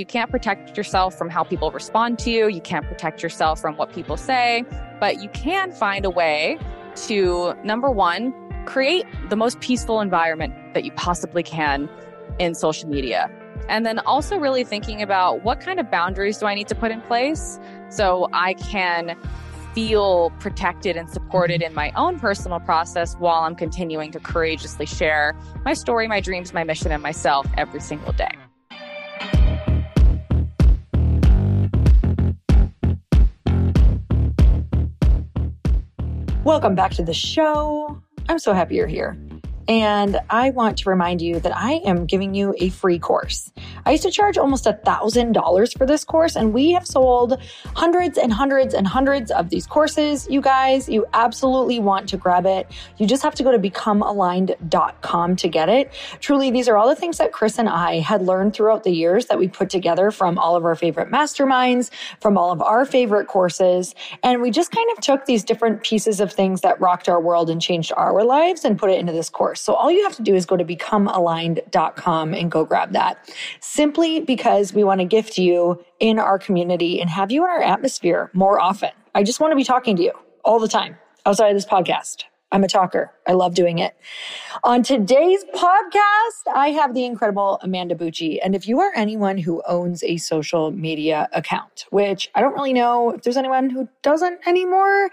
You can't protect yourself from how people respond to you. You can't protect yourself from what people say, but you can find a way to number one, create the most peaceful environment that you possibly can in social media. And then also really thinking about what kind of boundaries do I need to put in place so I can feel protected and supported mm-hmm. in my own personal process while I'm continuing to courageously share my story, my dreams, my mission, and myself every single day. Welcome back to the show. I'm so happy you're here. And I want to remind you that I am giving you a free course. I used to charge almost a thousand dollars for this course, and we have sold hundreds and hundreds and hundreds of these courses. You guys, you absolutely want to grab it. You just have to go to becomealigned.com to get it. Truly, these are all the things that Chris and I had learned throughout the years that we put together from all of our favorite masterminds, from all of our favorite courses. And we just kind of took these different pieces of things that rocked our world and changed our lives and put it into this course. So all you have to do is go to becomealigned.com and go grab that simply because we want to gift you in our community and have you in our atmosphere more often. I just want to be talking to you all the time outside of this podcast. I'm a talker. I love doing it. On today's podcast, I have the incredible Amanda Bucci. And if you are anyone who owns a social media account, which I don't really know if there's anyone who doesn't anymore,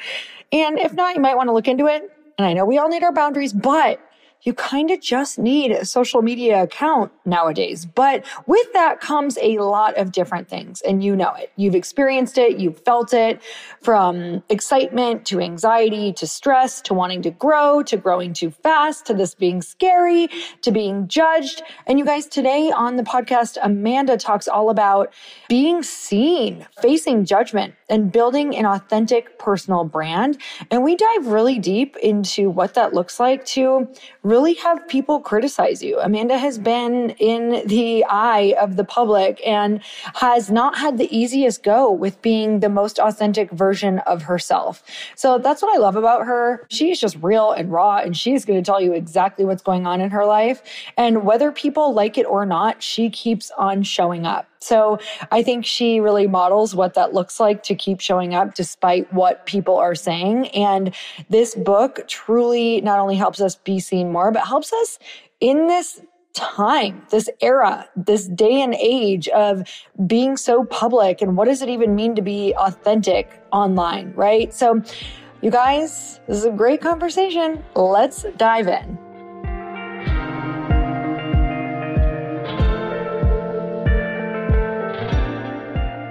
and if not, you might want to look into it. And I know we all need our boundaries, but you kind of just need a social media account nowadays. But with that comes a lot of different things, and you know it. You've experienced it, you've felt it from excitement to anxiety to stress to wanting to grow to growing too fast to this being scary to being judged. And you guys, today on the podcast, Amanda talks all about being seen, facing judgment, and building an authentic personal brand. And we dive really deep into what that looks like to really have people criticize you. Amanda has been in the eye of the public and has not had the easiest go with being the most authentic version of herself. So that's what I love about her. She's just real and raw, and she's going to tell you exactly what's going on in her life. And whether people like it or not, she keeps on showing up. So I think she really models what that looks like to keep showing up despite what people are saying. And this book truly not only helps us be seen more, but helps us in this time, this era, this day and age of being so public and what does it even mean to be authentic online, right? So, you guys, this is a great conversation. Let's dive in.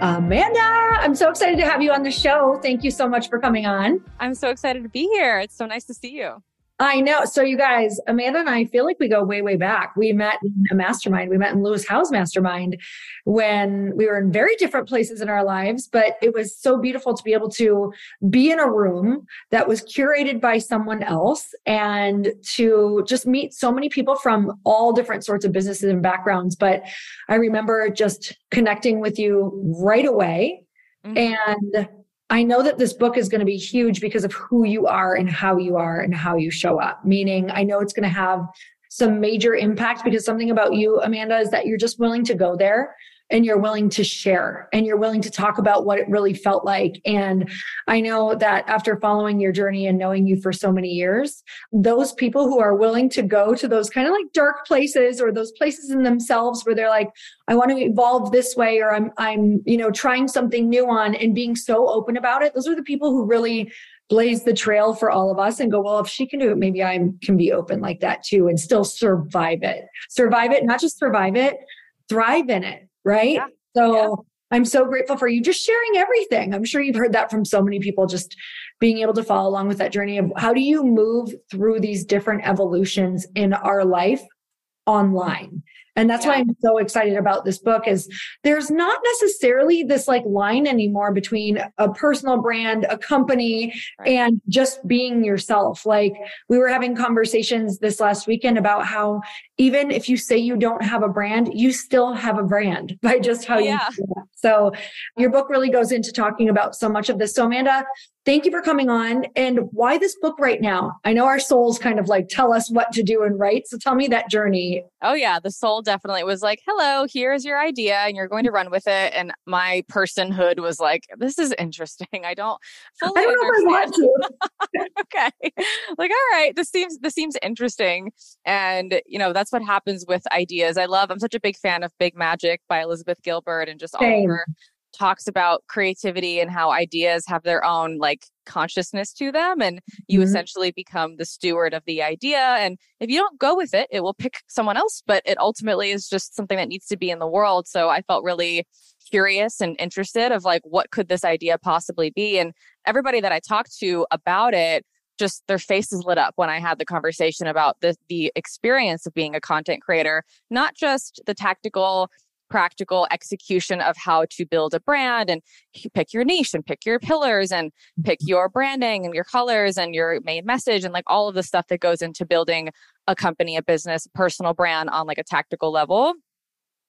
Amanda, I'm so excited to have you on the show. Thank you so much for coming on. I'm so excited to be here. It's so nice to see you. I know. So, you guys, Amanda and I feel like we go way, way back. We met in a mastermind. We met in Lewis Howes Mastermind when we were in very different places in our lives, but it was so beautiful to be able to be in a room that was curated by someone else and to just meet so many people from all different sorts of businesses and backgrounds. But I remember just connecting with you right away. Mm-hmm. And I know that this book is going to be huge because of who you are and how you are and how you show up. Meaning, I know it's going to have some major impact because something about you, Amanda, is that you're just willing to go there and you're willing to share and you're willing to talk about what it really felt like. And I know that after following your journey and knowing you for so many years, those people who are willing to go to those kind of like dark places or those places in themselves where they're like, I want to evolve this way or I'm I'm, you know, trying something new on and being so open about it. Those are the people who really blaze the trail for all of us and go, well, if she can do it, maybe I can be open like that too and still survive it. Survive it, not just survive it, thrive in it right? Yeah. So yeah. I'm so grateful for you just sharing everything. I'm sure you've heard that from so many people, just being able to follow along with that journey of how do you move through these different evolutions in our life online? And that's yeah. why I'm so excited about this book is there's not necessarily this like line anymore between a personal brand, a company right. and just being yourself. Like we were having conversations this last weekend about how even if you say you don't have a brand, you still have a brand by just how yeah. you So your book really goes into talking about so much of this. So Amanda, thank you for coming on. And why this book right now? I know our souls kind of like tell us what to do and write. So tell me that journey. Oh, yeah. The soul definitely was like, hello, here's your idea, and you're going to run with it. And my personhood was like, this is interesting. I don't fully I don't understand. know if I want to. okay. Like, all right, this seems this seems interesting. And you know, that's what happens with ideas. I love, I'm such a big fan of Big Magic by Elizabeth Gilbert and just Same. all her talks about creativity and how ideas have their own like consciousness to them and you mm-hmm. essentially become the steward of the idea and if you don't go with it it will pick someone else but it ultimately is just something that needs to be in the world so i felt really curious and interested of like what could this idea possibly be and everybody that i talked to about it just their faces lit up when I had the conversation about the the experience of being a content creator, not just the tactical practical execution of how to build a brand and pick your niche and pick your pillars and pick mm-hmm. your branding and your colors and your main message and like all of the stuff that goes into building a company, a business, personal brand on like a tactical level.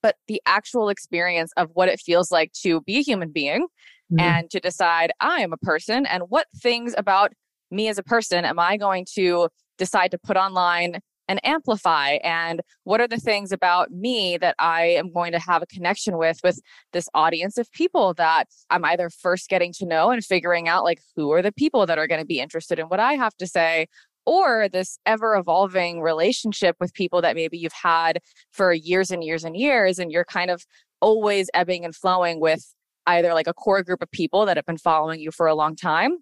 But the actual experience of what it feels like to be a human being mm-hmm. and to decide I am a person and what things about me as a person am I going to decide to put online and amplify and what are the things about me that i am going to have a connection with with this audience of people that i'm either first getting to know and figuring out like who are the people that are going to be interested in what i have to say or this ever evolving relationship with people that maybe you've had for years and years and years and you're kind of always ebbing and flowing with either like a core group of people that have been following you for a long time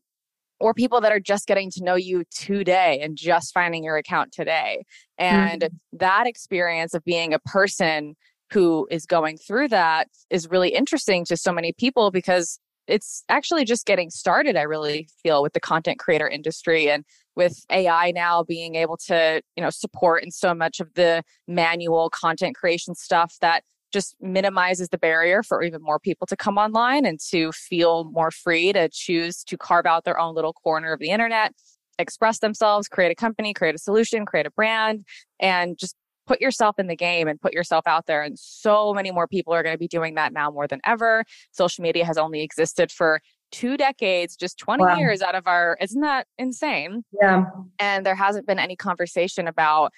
or people that are just getting to know you today and just finding your account today. And mm-hmm. that experience of being a person who is going through that is really interesting to so many people because it's actually just getting started i really feel with the content creator industry and with ai now being able to you know support in so much of the manual content creation stuff that just minimizes the barrier for even more people to come online and to feel more free to choose to carve out their own little corner of the internet, express themselves, create a company, create a solution, create a brand, and just put yourself in the game and put yourself out there. And so many more people are going to be doing that now more than ever. Social media has only existed for two decades, just 20 wow. years out of our, isn't that insane? Yeah. And there hasn't been any conversation about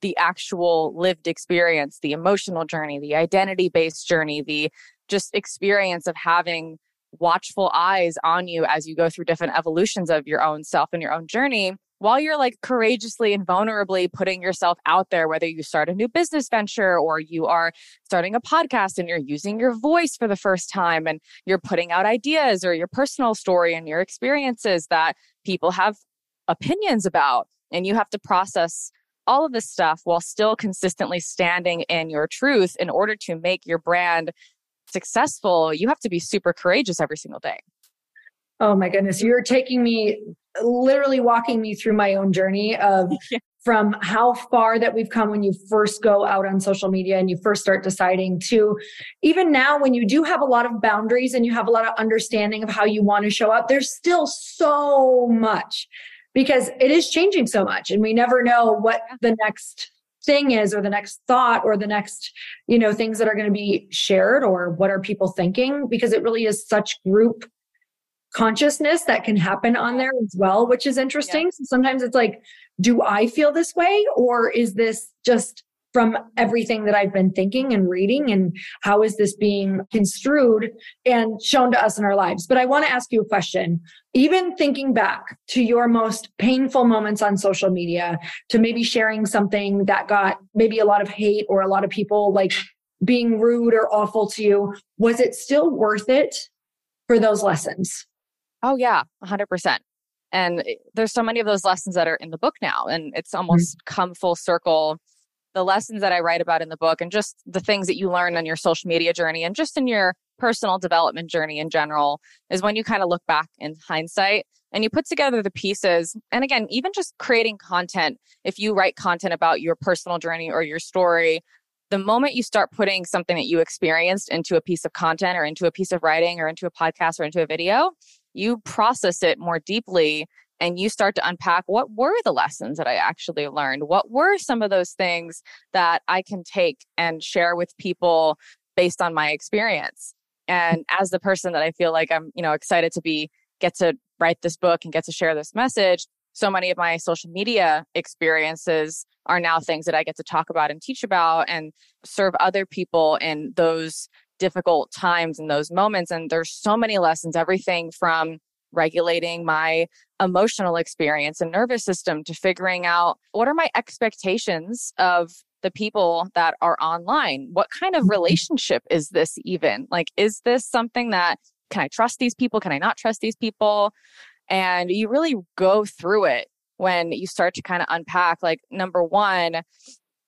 the actual lived experience, the emotional journey, the identity based journey, the just experience of having watchful eyes on you as you go through different evolutions of your own self and your own journey while you're like courageously and vulnerably putting yourself out there, whether you start a new business venture or you are starting a podcast and you're using your voice for the first time and you're putting out ideas or your personal story and your experiences that people have opinions about. And you have to process all of this stuff while still consistently standing in your truth in order to make your brand successful, you have to be super courageous every single day. Oh my goodness. You're taking me literally walking me through my own journey of yeah. from how far that we've come when you first go out on social media and you first start deciding to even now when you do have a lot of boundaries and you have a lot of understanding of how you want to show up, there's still so much because it is changing so much and we never know what the next thing is or the next thought or the next you know things that are going to be shared or what are people thinking because it really is such group consciousness that can happen on there as well which is interesting. Yeah. so sometimes it's like do i feel this way or is this just from everything that I've been thinking and reading and how is this being construed and shown to us in our lives. But I want to ask you a question. Even thinking back to your most painful moments on social media, to maybe sharing something that got maybe a lot of hate or a lot of people like being rude or awful to you, was it still worth it for those lessons? Oh, yeah, 100%. And there's so many of those lessons that are in the book now. And it's mm-hmm. almost mm-hmm. come full circle the lessons that I write about in the book and just the things that you learn on your social media journey and just in your personal development journey in general is when you kind of look back in hindsight and you put together the pieces. And again, even just creating content, if you write content about your personal journey or your story, the moment you start putting something that you experienced into a piece of content or into a piece of writing or into a podcast or into a video, you process it more deeply and you start to unpack what were the lessons that I actually learned? What were some of those things that I can take and share with people based on my experience? And as the person that I feel like I'm, you know, excited to be get to write this book and get to share this message, so many of my social media experiences are now things that I get to talk about and teach about and serve other people in those difficult times and those moments. And there's so many lessons, everything from regulating my emotional experience and nervous system to figuring out what are my expectations of the people that are online? What kind of mm-hmm. relationship is this even? Like, is this something that can I trust these people? Can I not trust these people? And you really go through it when you start to kind of unpack like, number one,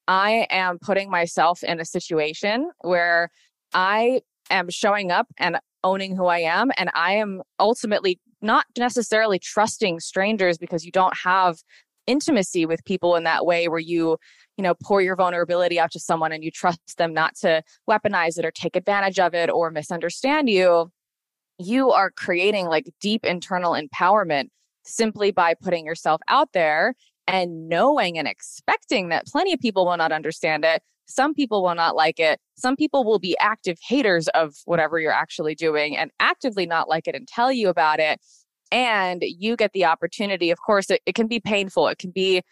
I am putting myself in a situation where I am showing up and owning who I am. And I am ultimately not necessarily trusting strangers because you don't have intimacy with people in that way where you you know pour your vulnerability out to someone and you trust them not to weaponize it or take advantage of it or misunderstand you you are creating like deep internal empowerment simply by putting yourself out there and knowing and expecting that plenty of people will not understand it. Some people will not like it. Some people will be active haters of whatever you're actually doing and actively not like it and tell you about it. And you get the opportunity. Of course, it, it can be painful. It can be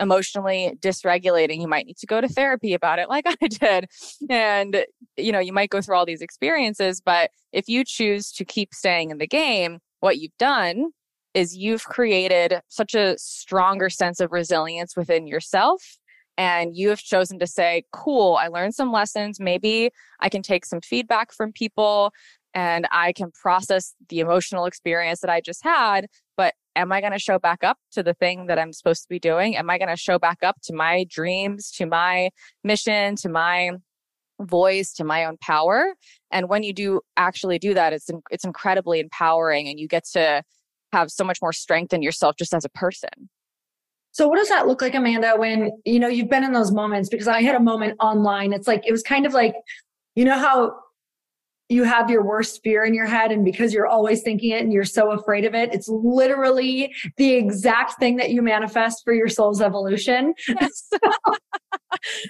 emotionally dysregulating. You might need to go to therapy about it, like I did. And, you know, you might go through all these experiences. But if you choose to keep staying in the game, what you've done is you've created such a stronger sense of resilience within yourself. And you have chosen to say, cool, I learned some lessons. Maybe I can take some feedback from people and I can process the emotional experience that I just had. But am I going to show back up to the thing that I'm supposed to be doing? Am I going to show back up to my dreams, to my mission, to my voice, to my own power? And when you do actually do that, it's it's incredibly empowering, and you get to have so much more strength in yourself just as a person. So what does that look like, Amanda, when you know you've been in those moments? Because I had a moment online. It's like it was kind of like, you know how you have your worst fear in your head and because you're always thinking it and you're so afraid of it it's literally the exact thing that you manifest for your soul's evolution yes.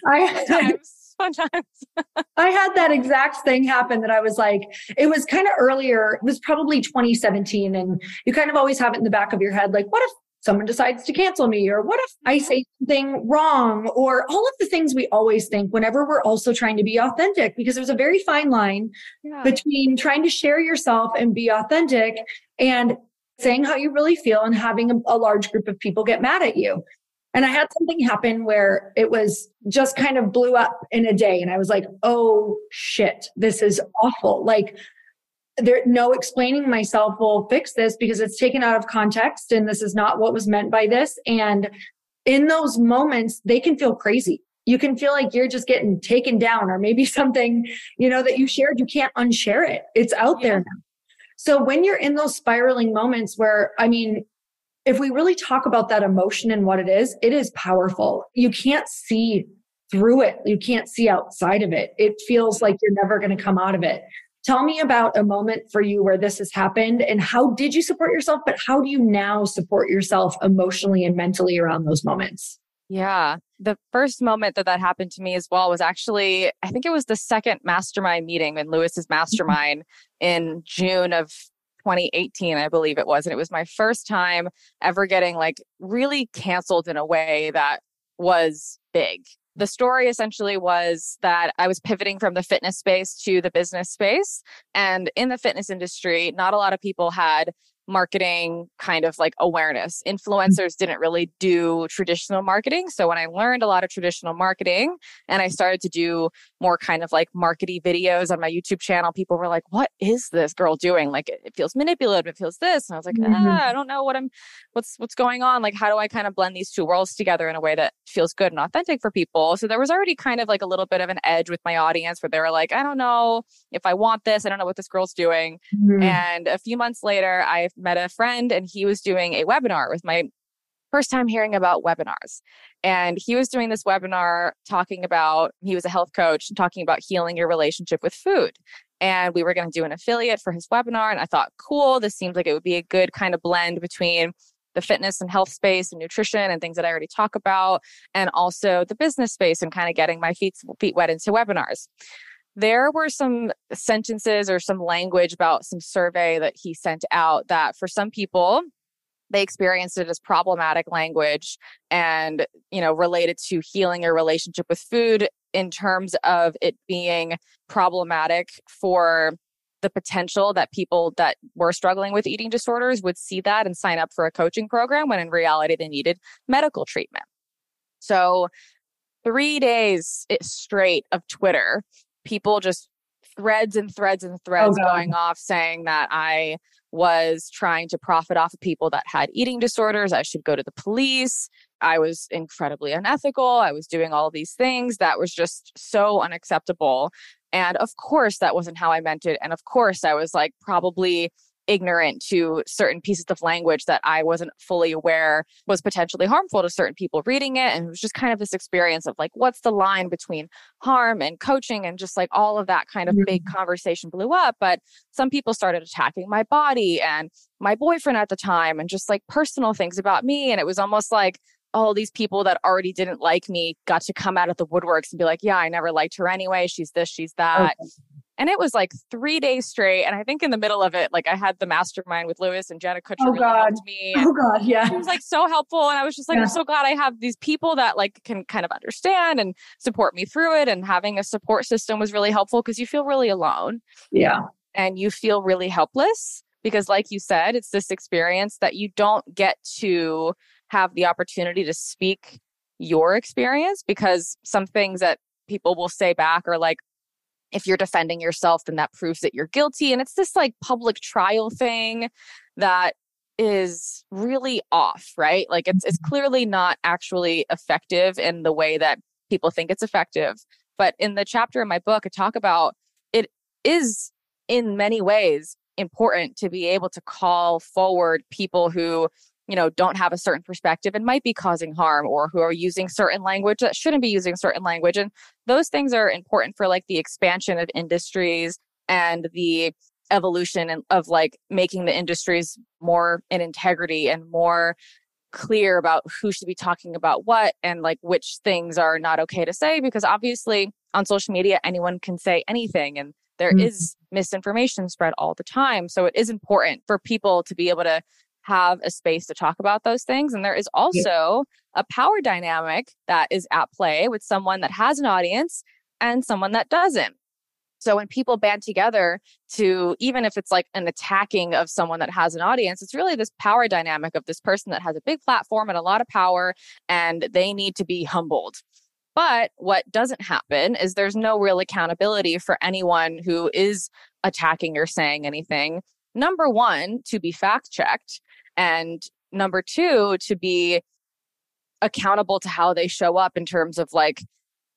I, sometimes, sometimes. I had that exact thing happen that I was like, it was kind of earlier. It was probably 2017. And you kind of always have it in the back of your head, like, what if someone decides to cancel me or what if i say something wrong or all of the things we always think whenever we're also trying to be authentic because there's a very fine line yeah. between trying to share yourself and be authentic and saying how you really feel and having a, a large group of people get mad at you and i had something happen where it was just kind of blew up in a day and i was like oh shit this is awful like there no explaining myself will fix this because it's taken out of context and this is not what was meant by this. And in those moments they can feel crazy. You can feel like you're just getting taken down or maybe something you know that you shared you can't unshare it. It's out yeah. there now. So when you're in those spiraling moments where i mean if we really talk about that emotion and what it is it is powerful. You can't see through it. You can't see outside of it. It feels like you're never going to come out of it Tell me about a moment for you where this has happened and how did you support yourself, but how do you now support yourself emotionally and mentally around those moments? Yeah. The first moment that that happened to me as well was actually, I think it was the second mastermind meeting in Lewis's mm-hmm. mastermind in June of 2018, I believe it was. And it was my first time ever getting like really canceled in a way that was big the story essentially was that I was pivoting from the fitness space to the business space. And in the fitness industry, not a lot of people had marketing kind of like awareness. Mm. Influencers didn't really do traditional marketing. So when I learned a lot of traditional marketing and I started to do more kind of like markety videos on my YouTube channel, people were like, what is this girl doing? Like it, feels manipulative. It feels this. And I was like, mm-hmm. ah, I don't know what I'm, what's, what's going on? Like, how do I kind of blend these two worlds together in a way that feels good and authentic for people? So there was already kind of like a little bit of an edge with my audience where they were like, I don't know if I want this. I don't know what this girl's doing. Mm-hmm. And a few months later, I met a friend and he was doing a webinar with my first time hearing about webinars. And he was doing this webinar talking about, he was a health coach talking about healing your relationship with food. And we were going to do an affiliate for his webinar. And I thought, cool, this seems like it would be a good kind of blend between the fitness and health space and nutrition and things that I already talk about, and also the business space and kind of getting my feet, feet wet into webinars. there were some sentences or some language about some survey that he sent out that for some people they experienced it as problematic language and you know related to healing a relationship with food in terms of it being problematic for the potential that people that were struggling with eating disorders would see that and sign up for a coaching program when in reality they needed medical treatment. So, three days eh, straight of Twitter, people just threads and threads and oh, threads oh, going off saying that I was trying to profit off of people that had eating disorders. I should go to the police. I was incredibly unethical. I was doing all these things that was just so unacceptable. And of course, that wasn't how I meant it. And of course, I was like probably ignorant to certain pieces of language that I wasn't fully aware was potentially harmful to certain people reading it. And it was just kind of this experience of like, what's the line between harm and coaching? And just like all of that kind of big conversation blew up. But some people started attacking my body and my boyfriend at the time and just like personal things about me. And it was almost like, all these people that already didn't like me got to come out of the woodworks and be like, yeah, I never liked her anyway. She's this, she's that. Okay. And it was like three days straight. And I think in the middle of it, like I had the mastermind with Lewis and Jenna Kutcher oh, really God. helped me. Oh God, yeah. It was like so helpful. And I was just like, yeah. I'm so glad I have these people that like can kind of understand and support me through it. And having a support system was really helpful because you feel really alone. Yeah. And you feel really helpless because like you said, it's this experience that you don't get to have the opportunity to speak your experience because some things that people will say back are like, if you're defending yourself, then that proves that you're guilty. And it's this like public trial thing that is really off, right? Like it's it's mm-hmm. clearly not actually effective in the way that people think it's effective. But in the chapter in my book, I talk about it is in many ways important to be able to call forward people who you know don't have a certain perspective and might be causing harm or who are using certain language that shouldn't be using certain language and those things are important for like the expansion of industries and the evolution of like making the industries more in integrity and more clear about who should be talking about what and like which things are not okay to say because obviously on social media anyone can say anything and there mm-hmm. is misinformation spread all the time so it is important for people to be able to have a space to talk about those things. And there is also yeah. a power dynamic that is at play with someone that has an audience and someone that doesn't. So when people band together to, even if it's like an attacking of someone that has an audience, it's really this power dynamic of this person that has a big platform and a lot of power and they need to be humbled. But what doesn't happen is there's no real accountability for anyone who is attacking or saying anything. Number one, to be fact checked. And number two, to be accountable to how they show up in terms of like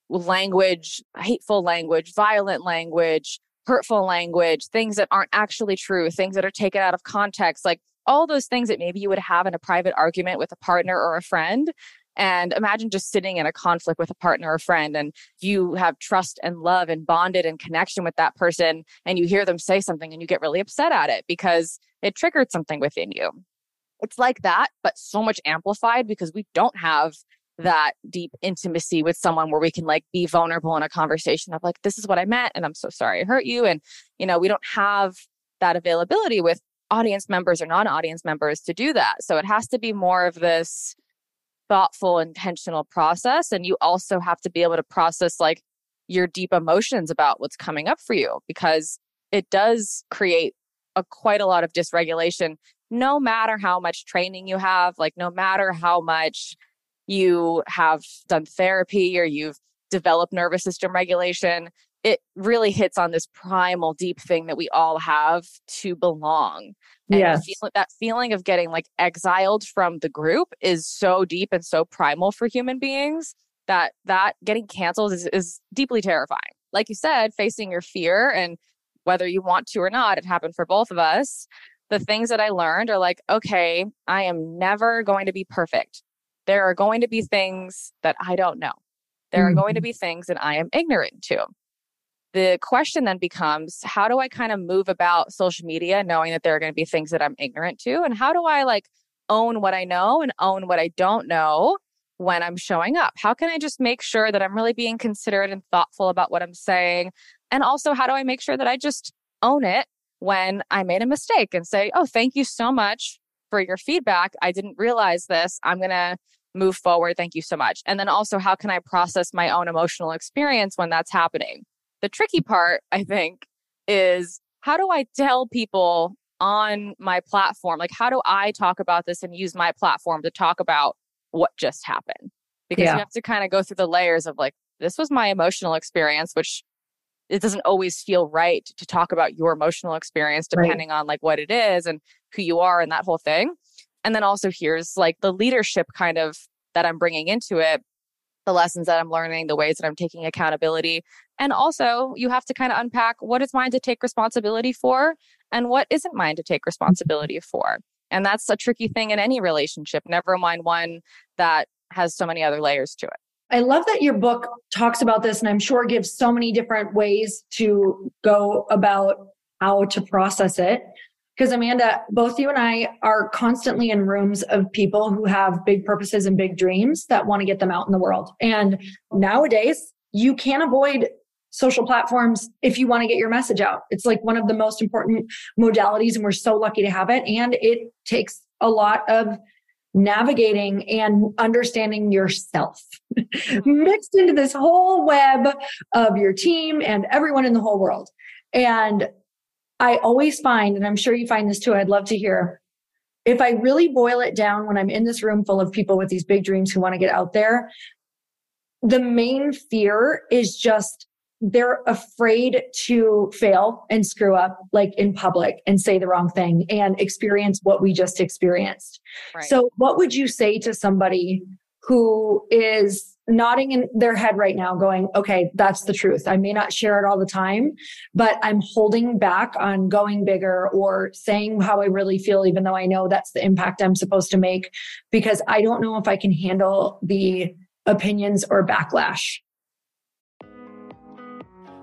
language, hateful language, violent language, hurtful language, things that aren't actually true, things that are taken out of context, like all those things that maybe you would have in a private argument with a partner or a friend. And imagine just sitting in a conflict with a partner or friend and you have trust and love and bonded and connection with that person and you hear them say something and you get really upset at it because it triggered something within you. It's like that, but so much amplified because we don't have that deep intimacy with someone where we can like be vulnerable in a conversation of like, this is what I meant and I'm so sorry I hurt you. And, you know, we don't have that availability with audience members or non audience members to do that. So it has to be more of this thoughtful, intentional process. And you also have to be able to process like your deep emotions about what's coming up for you because it does create a quite a lot of dysregulation no matter how much training you have, like no matter how much you have done therapy or you've developed nervous system regulation, it really hits on this primal deep thing that we all have to belong. And yes. Feel, that feeling of getting like exiled from the group is so deep and so primal for human beings that that getting canceled is, is deeply terrifying. Like you said, facing your fear and whether you want to or not, it happened for both of us the things that I learned are like, okay, I am never going to be perfect. There are going to be things that I don't know. There mm-hmm. are going to mm-hmm. be things that I am ignorant to. The question then becomes how do I kind of move about social media knowing that there are going to be things that I'm ignorant to? And how do I like own what I know and own what I don't know when I'm showing up? How can I just make sure that I'm really being considerate and thoughtful about what I'm saying? And also, how do I make sure that I just own it when I made a mistake and say, oh, thank you so much for your feedback. I didn't realize this. I'm going to move forward. Thank you so much. And then also, how can I process my own emotional experience when that's happening? The tricky part, I think, is how do I tell people on my platform? Like, how do I talk about this and use my platform to talk about what just happened? Because yeah. you have to kind of go through the layers of like, this was my emotional experience, which it doesn't always feel right to talk about your emotional experience depending right. on like what it is and who you are and that whole thing. And then also here's like the leadership kind of that I'm bringing into it, the lessons that I'm learning, the ways that I'm taking accountability. And also, you have to kind of unpack what is mine to take responsibility for and what isn't mine to take responsibility for. And that's a tricky thing in any relationship, never mind one that has so many other layers to it. I love that your book talks about this, and I'm sure gives so many different ways to go about how to process it. Because Amanda, both you and I are constantly in rooms of people who have big purposes and big dreams that want to get them out in the world. And nowadays, you can't avoid social platforms if you want to get your message out. It's like one of the most important modalities, and we're so lucky to have it. And it takes a lot of navigating and understanding yourself mm-hmm. mixed into this whole web of your team and everyone in the whole world. And I always find, and I'm sure you find this too, I'd love to hear if I really boil it down when I'm in this room full of people with these big dreams who want to get out there, the main fear is just they're afraid to fail and screw up like in public and say the wrong thing and experience what we just experienced. Right. So, what would you say to somebody who is nodding in their head right now, going, okay, that's the truth. I may not share it all the time, but I'm holding back on going bigger or saying how I really feel, even though I know that's the impact I'm supposed to make, because I don't know if I can handle the opinions or backlash.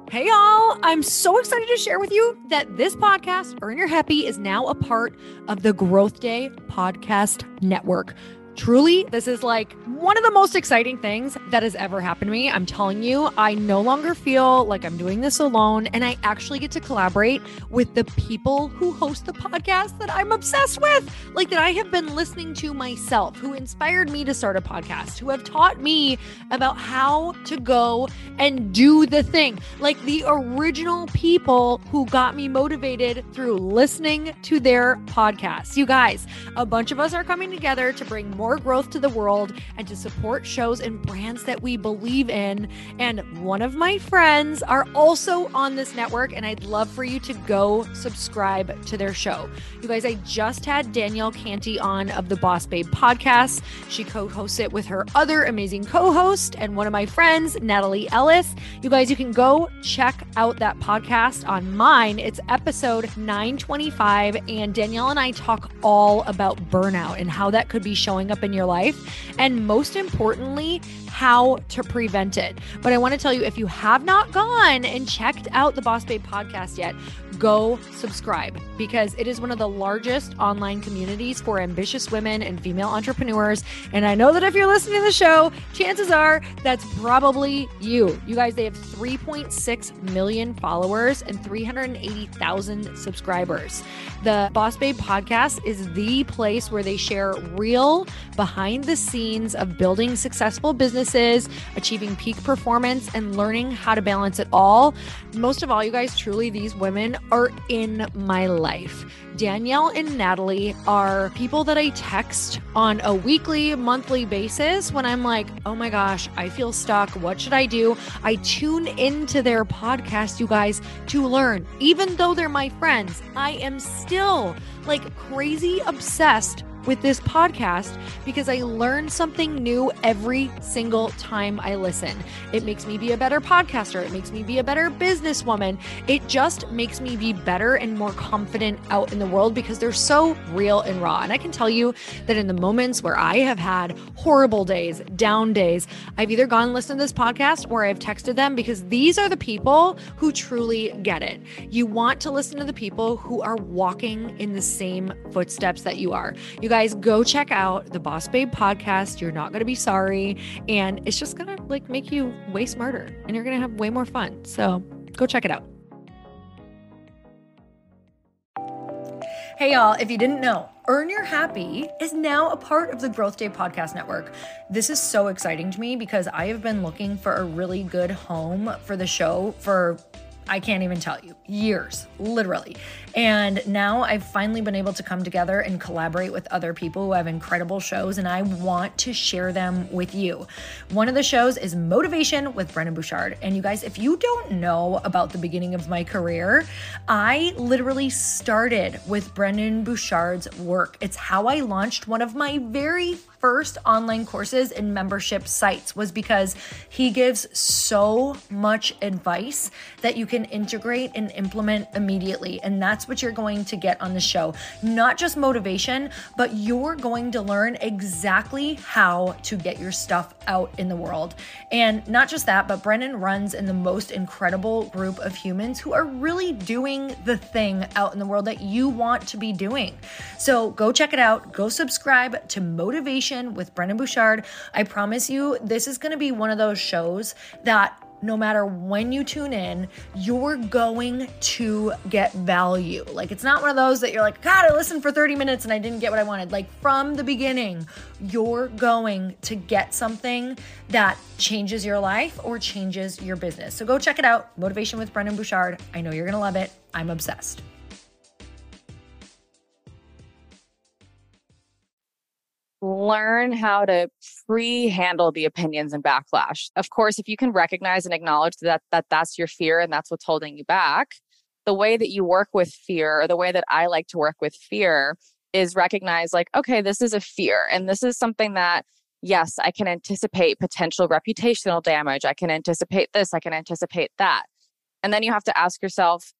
Hey, y'all. I'm so excited to share with you that this podcast, Earn Your Happy, is now a part of the GrowthDay Podcast Network. Truly, this is like one of the most exciting things that has ever happened to me. I'm telling you, I no longer feel like I'm doing this alone, and I actually get to collaborate with the people who host the podcast that I'm obsessed with, like that I have been listening to myself, who inspired me to start a podcast, who have taught me about how to go and do the thing, like the original people who got me motivated through listening to their podcasts. You guys, a bunch of us are coming together to bring more more growth to the world and to support shows and brands that we believe in. And one of my friends are also on this network, and I'd love for you to go subscribe to their show. You guys, I just had Danielle Canty on of the Boss Babe podcast. She co hosts it with her other amazing co host and one of my friends, Natalie Ellis. You guys, you can go check out that podcast on mine. It's episode 925, and Danielle and I talk all about burnout and how that could be showing up up in your life, and most importantly, how to prevent it. But I want to tell you if you have not gone and checked out the Boss Babe podcast yet, go subscribe because it is one of the largest online communities for ambitious women and female entrepreneurs. And I know that if you're listening to the show, chances are that's probably you. You guys, they have 3.6 million followers and 380,000 subscribers. The Boss Babe podcast is the place where they share real behind the scenes of building successful businesses, achieving peak performance, and learning how to balance it all. Most of all, you guys, truly, these women are in my life. Danielle and Natalie are people that I text on a weekly, monthly basis when I'm like, oh my gosh, I feel stuck. What should I do? I tune into their podcast, you guys, to learn. Even though they're my friends, I am still like crazy obsessed with this podcast because I learn something new every single time I listen. It makes me be a better podcaster. It makes me be a better businesswoman. It just makes me be better and more confident out in the world because they're so real and raw. And I can tell you that in the moments where I have had horrible days, down days, I've either gone and listened to this podcast or I've texted them because these are the people who truly get it. You want to listen to the people who are walking in the same footsteps that you are. You you guys go check out the Boss Babe podcast. You're not going to be sorry. And it's just going to like make you way smarter and you're going to have way more fun. So Go check it out. Hey, y'all, if you didn't know, Earn Your Happy is now a part of the GrowthDay Podcast Network. This is so exciting to me because I have been looking for a really good home for the show for I can't even tell you, years, literally. And now I've finally been able to come together and collaborate with other people who have incredible shows, and I want to share them with you. One of the shows is Motivation with Brendon Burchard. And you guys, if you don't know about the beginning of my career, I literally started with Brendon Burchard's work. It's how I launched one of my very first online courses and membership sites was because he gives so much advice that you can integrate and implement immediately. And that's what you're going to get on the show. Not just motivation, but you're going to learn exactly how to get your stuff out in the world. And not just that, but Brendon runs in the most incredible group of humans who are really doing the thing out in the world that you want to be doing. So go check it out. Go subscribe to Motivation with Brendon Burchard. I promise you, this is going to be one of those shows that no matter when you tune in, you're going to get value. Like, it's not one of those that you're like, God, I listened for 30 minutes and I didn't get what I wanted. Like, from the beginning, you're going to get something that changes your life or changes your business. So go check it out Motivation with Brendon Burchard. I know you're going to love it. I'm obsessed. Learn how to pre handle the opinions and backlash. Of course, if you can recognize and acknowledge that, that that's your fear and that's what's holding you back, the way that you work with fear or the way that I like to work with fear is recognize like, okay, this is a fear and this is something that yes, I can anticipate potential reputational damage. I can anticipate this, I can anticipate that. And then you have to ask yourself,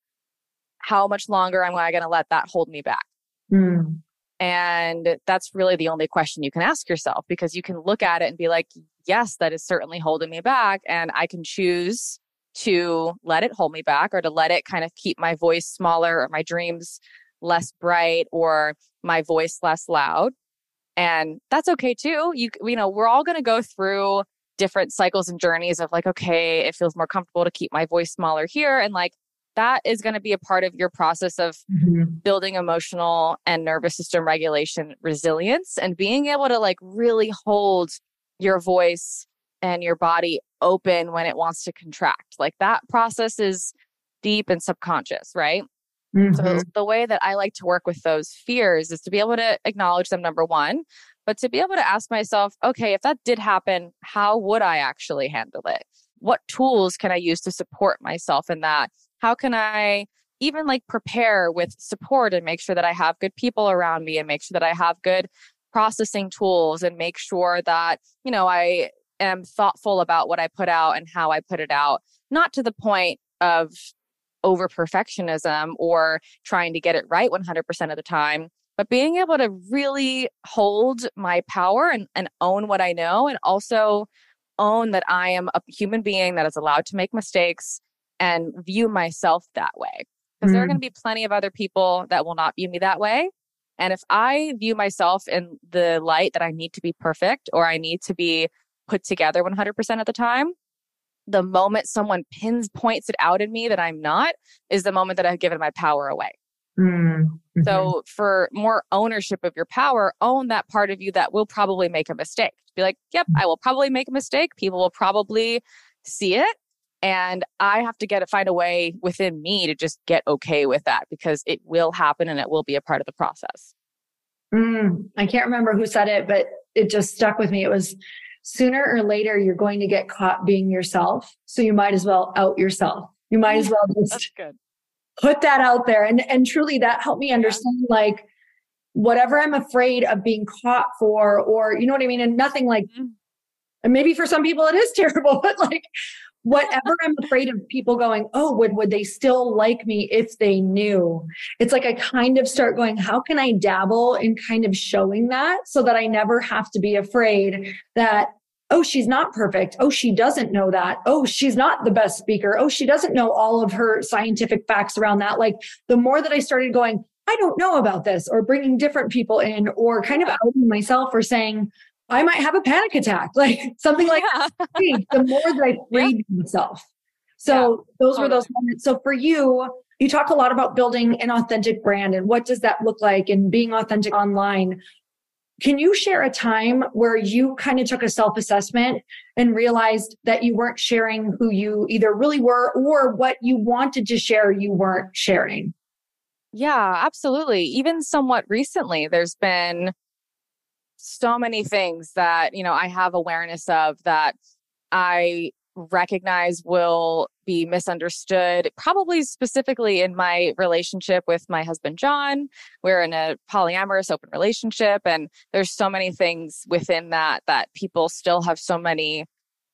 how much longer am I going to let that hold me back? Mm. And that's really the only question you can ask yourself because you can look at it and be like, yes, that is certainly holding me back. And I can choose to let it hold me back or to let it kind of keep my voice smaller or my dreams less bright or my voice less loud. And that's okay too. You, you know, we're all going to go through different cycles and journeys of like, okay, it feels more comfortable to keep my voice smaller here. And like, that is going to be a part of your process of mm-hmm. building emotional and nervous system regulation resilience and being able to like really hold your voice and your body open when it wants to contract. Like that process is deep and subconscious, right? Mm-hmm. So the way that I like to work with those fears is to be able to acknowledge them number 1, but to be able to ask myself, okay, if that did happen, how would I actually handle it? What tools can I use to support myself in that? How can I even like prepare with support and make sure that I have good people around me and make sure that I have good processing tools and make sure that, you know, I am thoughtful about what I put out and how I put it out, not to the point of over perfectionism or trying to get it right 100% of the time, but being able to really hold my power and, and own what I know and also own that I am a human being that is allowed to make mistakes and view myself that way. Because mm. there are going to be plenty of other people that will not view me that way. And if I view myself in the light that I need to be perfect or I need to be put together 100% of the time, the moment someone pins points it out in me that I'm not is the moment that I've given my power away. Mm-hmm. So, for more ownership of your power, own that part of you that will probably make a mistake. Be like, yep, I will probably make a mistake. People will probably see it and I have to get it, find a way within me to just get okay with that because it will happen and it will be a part of the process. Mm, I can't remember who said it, but it just stuck with me. It was sooner or later, you're going to get caught being yourself. So you might as well out yourself. You might as well just put that out there. And, and truly that helped me understand yeah. like whatever I'm afraid of being caught for, or you know what I mean? And nothing like, mm-hmm. and maybe for some people it is terrible, but like whatever I'm afraid of people going, oh, would would they still like me if they knew? It's like I kind of start going, how can I dabble in kind of showing that so that I never have to be afraid that oh, she's not perfect. Oh, she doesn't know that. Oh, she's not the best speaker. Oh, she doesn't know all of her scientific facts around that. Like the more that I started going, I don't know about this, or bringing different people in, or kind of outing myself or saying, I might have a panic attack, like something like yeah. the more that I freed yeah. myself. So yeah, those totally. were those moments. So for you, you talk a lot about building an authentic brand and what does that look like and being authentic online. Can you share a time where you kind of took a self assessment and realized that you weren't sharing who you either really were or what you wanted to share, you weren't sharing? Yeah, absolutely. Even somewhat recently, there's been so many things that, you know, I have awareness of that I recognize will be misunderstood, probably specifically in my relationship with my husband, John. We're in a polyamorous open relationship, and there's so many things within that that people still have so many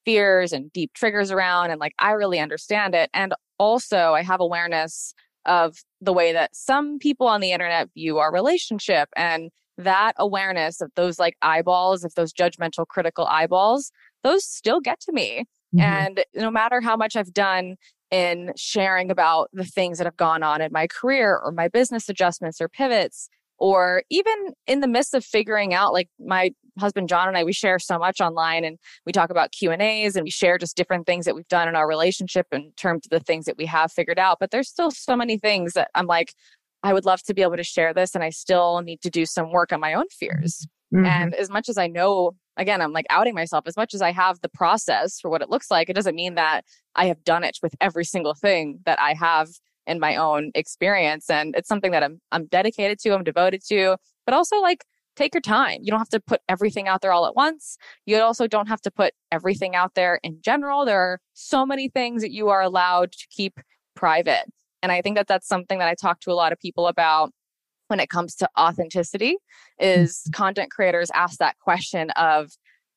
fears and deep triggers around. And like, I really understand it. And also, I have awareness of the way that some people on the internet view our relationship and that awareness of those like eyeballs, of those judgmental, critical eyeballs, those still get to me. Mm-hmm. And no matter how much I've done in sharing about the things that have gone on in my career or my business adjustments or pivots, or even in the midst of figuring out like my husband john and i we share so much online and we talk about q and a's and we share just different things that we've done in our relationship in terms of the things that we have figured out but there's still so many things that i'm like i would love to be able to share this and i still need to do some work on my own fears mm-hmm. and as much as i know again, I'm like outing myself as much as I have the process for what it looks like. It doesn't mean that I have done it with every single thing that I have in my own experience. And it's something that I'm, I'm dedicated to, I'm devoted to, but also like take your time. You don't have to put everything out there all at once. You also don't have to put everything out there in general. There are so many things that you are allowed to keep private. And I think that that's something that I talk to a lot of people about when it comes to authenticity is mm-hmm. content creators ask that question of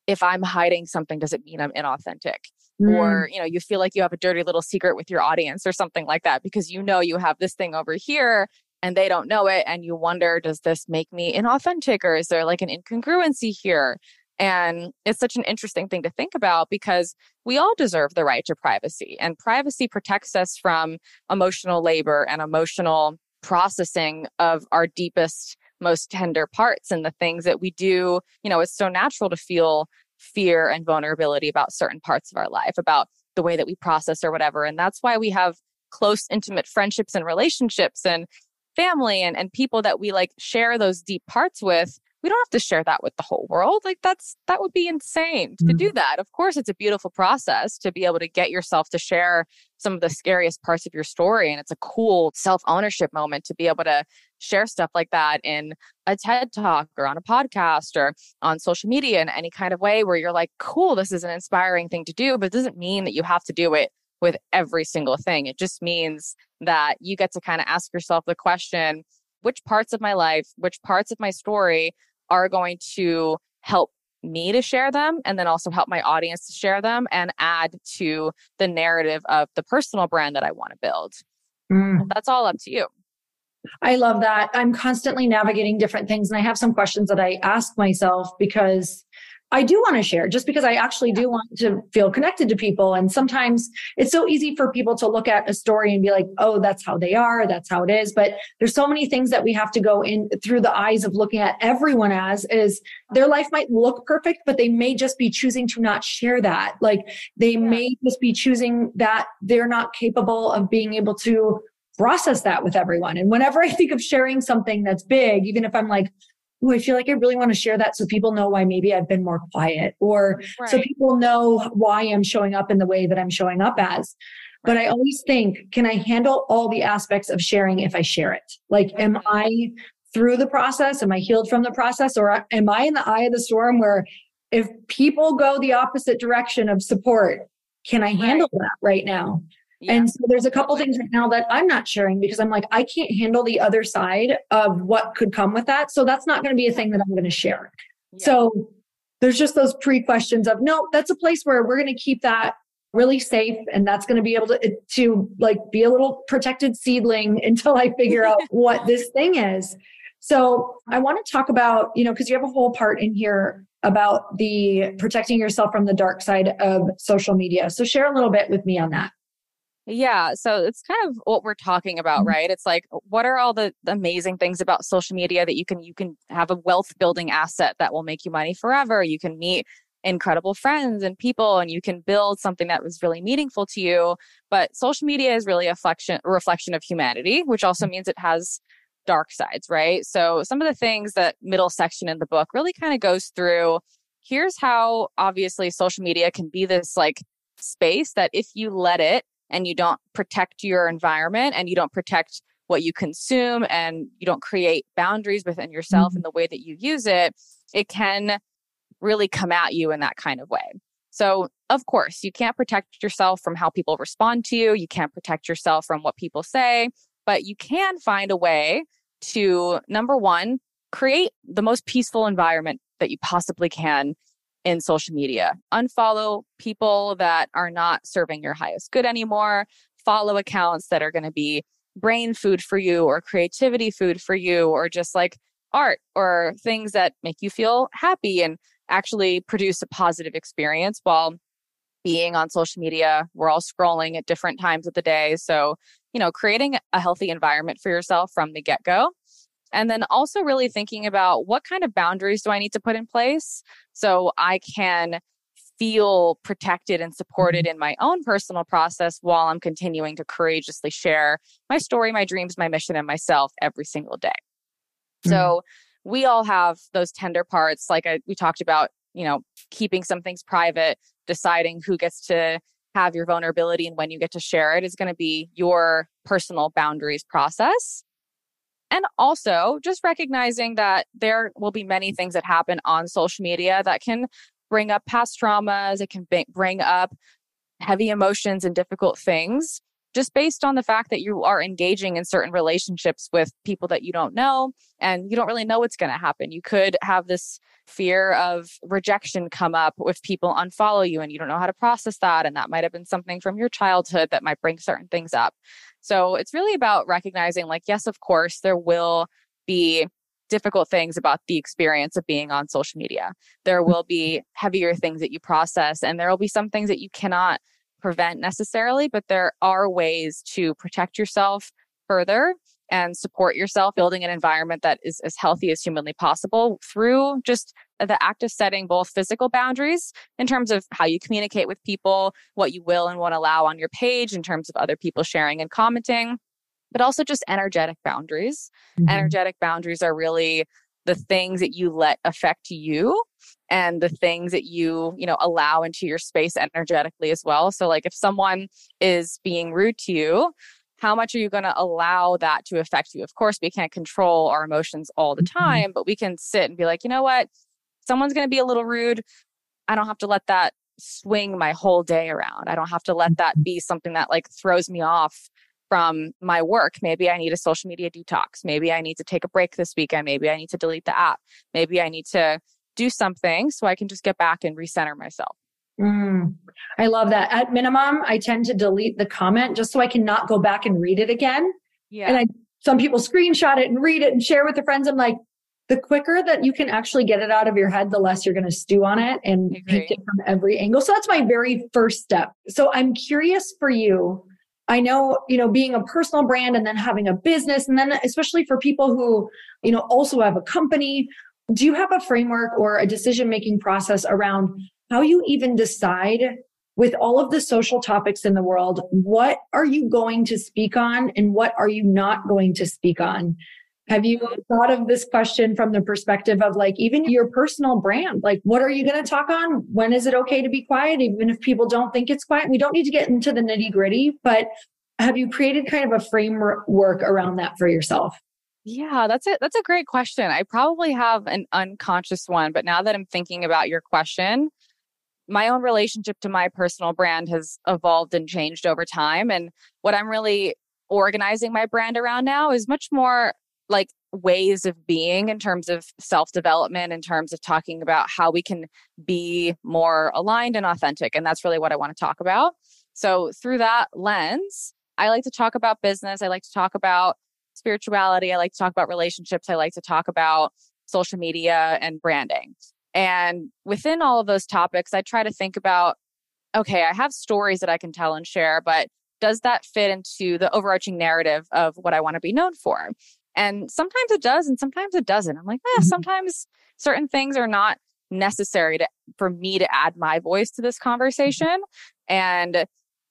if i'm hiding something does it mean i'm inauthentic mm. or you know you feel like you have a dirty little secret with your audience or something like that because you know you have this thing over here and they don't know it and you wonder does this make me inauthentic or is there like an incongruency here and it's such an interesting thing to think about because we all deserve the right to privacy and privacy protects us from emotional labor and emotional processing of our deepest most tender parts and the things that we do. You know it's so natural to feel fear and vulnerability about certain parts of our life about the way that we process or whatever. And that's why we have close intimate friendships and relationships and family and, and people that we like share those deep parts with we don't have to share that with the whole world like that's that would be insane to do mm-hmm. that of course it's a beautiful process to be able to get yourself to share some of the scariest parts of your story and it's a cool self-ownership moment to be able to share stuff like that in a TED talk or on a podcast or on social media in any kind of way where you're like cool this is an inspiring thing to do but it doesn't mean that you have to do it with every single thing it just means that you get to kind of ask yourself the question which parts of my life, which parts of my story are going to help me to share them and then also help my audience to share them and add to the narrative of the personal brand that I want to build. Mm. That's all up to you. I love that. I'm constantly navigating different things and I have some questions that I ask myself because I do want to share just because I actually do want to feel connected to people. And sometimes it's so easy for people to look at a story and be like, oh, that's how they are. That's how it is. But there's so many things that we have to go in through the eyes of looking at everyone as is their life might look perfect, but they may just be choosing to not share that. Like they may just be choosing that they're not capable of being able to process that with everyone. And whenever I think of sharing something that's big, even if I'm like, oh, I feel like I really want to share that so people know why maybe I've been more quiet or right. so people know why I'm showing up in the way that I'm showing up as. But I always think, can I handle all the aspects of sharing if I share it? Like, am mm-hmm. I through the process? Am I healed from the process? Or am I in the eye of the storm where if people go the opposite direction of support, can I handle right. that right now? Yeah. And so there's a couple things right now that I'm not sharing because I'm like, I can't handle the other side of what could come with that. So that's not going to be a thing that I'm going to share. Yeah. So there's just those pre questions of no, that's a place where we're going to keep that really safe and that's going to be able to to like be a little protected seedling until I figure out what this thing is. So I want to talk about, you know, because you have a whole part in here about the protecting yourself from the dark side of social media. So share a little bit with me on that. Yeah. So it's kind of what we're talking about, mm-hmm. right? It's like, what are all the, amazing things about social media that you can, you can have a wealth building asset that will make you money forever. You can meet incredible friends and people and you can build something that was really meaningful to you but social media is really a reflection a reflection of humanity which also means it has dark sides right so some of the things that middle section in the book really kind of goes through here's how obviously social media can be this like space that if you let it and you don't protect your environment and you don't protect what you consume and you don't create boundaries within yourself mm-hmm. in the way that you use it, it can really come at you in that kind of way. So, of course, you can't protect yourself from how people respond to you. You can't protect yourself from what people say, but you can find a way to, number one, create the most peaceful environment that you possibly can in social media. Unfollow people that are not serving your highest good anymore. Follow accounts that are going to be brain food for you or creativity food for you or just like art or things that make you feel happy and actually produce a positive experience while being on social media. We're all scrolling at different times of the day. So, you know, creating a healthy environment for yourself from the get go. And then also really thinking about what kind of boundaries do I need to put in place so I can feel protected and supported mm-hmm. in my own personal process while I'm continuing to courageously share my story, my dreams, my mission, and myself every single day. Mm-hmm. So we all have those tender parts, like I, we talked about, you know, keeping some things private, deciding who gets to have your vulnerability and when you get to share it is going to be your personal boundaries process. And also just recognizing that there will be many things that happen on social media that can bring up past traumas, it can bring up heavy emotions and difficult things just based on the fact that you are engaging in certain relationships with people that you don't know and you don't really know what's going to happen. You could have this fear of rejection come up if people unfollow you and you don't know how to process that. And that might have been something from your childhood that might bring certain things up. So it's really about recognizing, like, yes, of course, there will be difficult things about the experience of being on social media. There will be heavier things that you process, and there will be some things that you cannot prevent necessarily, but there are ways to protect yourself further and support yourself, building an environment that is as healthy as humanly possible through just the act of setting both physical boundaries in terms of how you communicate with people, what you will and won't allow on your page in terms of other people sharing and commenting, but also just energetic boundaries. Mm-hmm. Energetic boundaries are really the things that you let affect you and the things that you you know allow into your space energetically as well so like if someone is being rude to you how much are you going to allow that to affect you of course we can't control our emotions all the mm-hmm. time but we can sit and be like you know what someone's going to be a little rude i don't have to let that swing my whole day around i don't have to let that mm-hmm. be something that like throws me off from my work. Maybe I need a social media detox. Maybe I need to take a break this weekend. Maybe I need to delete the app. Maybe I need to do something so I can just get back and recenter myself. Mm, I love that. At minimum, I tend to delete the comment just so I can not go back and read it again. Yeah. And I, some people screenshot it and read it and share with their friends. I'm like, the quicker that you can actually get it out of your head, the less you're going to stew on it and paint it from every angle. So that's my very first step. So I'm curious for you I know, you know, being a personal brand and then having a business, and then especially for people who, you know, also have a company, do you have a framework or a decision making process around how you even decide with all of the social topics in the world, what are you going to speak on and what are you not going to speak on? Have you thought of this question from the perspective of like even your personal brand? Like, what are you going to talk on? When is it okay to be quiet? Even if people don't think it's quiet, we don't need to get into the nitty gritty, but have you created kind of a framework around that for yourself? Yeah, that's it. That's a great question. I probably have an unconscious one, but now that I'm thinking about your question, my own relationship to my personal brand has evolved and changed over time. And what I'm really organizing my brand around now is much more like ways of being in terms of self development, in terms of talking about how we can be more aligned and authentic. And that's really what I want to talk about. So, through that lens, I like to talk about business. I like to talk about spirituality. I like to talk about relationships. I like to talk about social media and branding. And within all of those topics, I try to think about okay, I have stories that I can tell and share, but does that fit into the overarching narrative of what I want to be known for? And sometimes it does, and sometimes it doesn't. I'm like, eh, mm-hmm. sometimes certain things are not necessary to for me to add my voice to this conversation and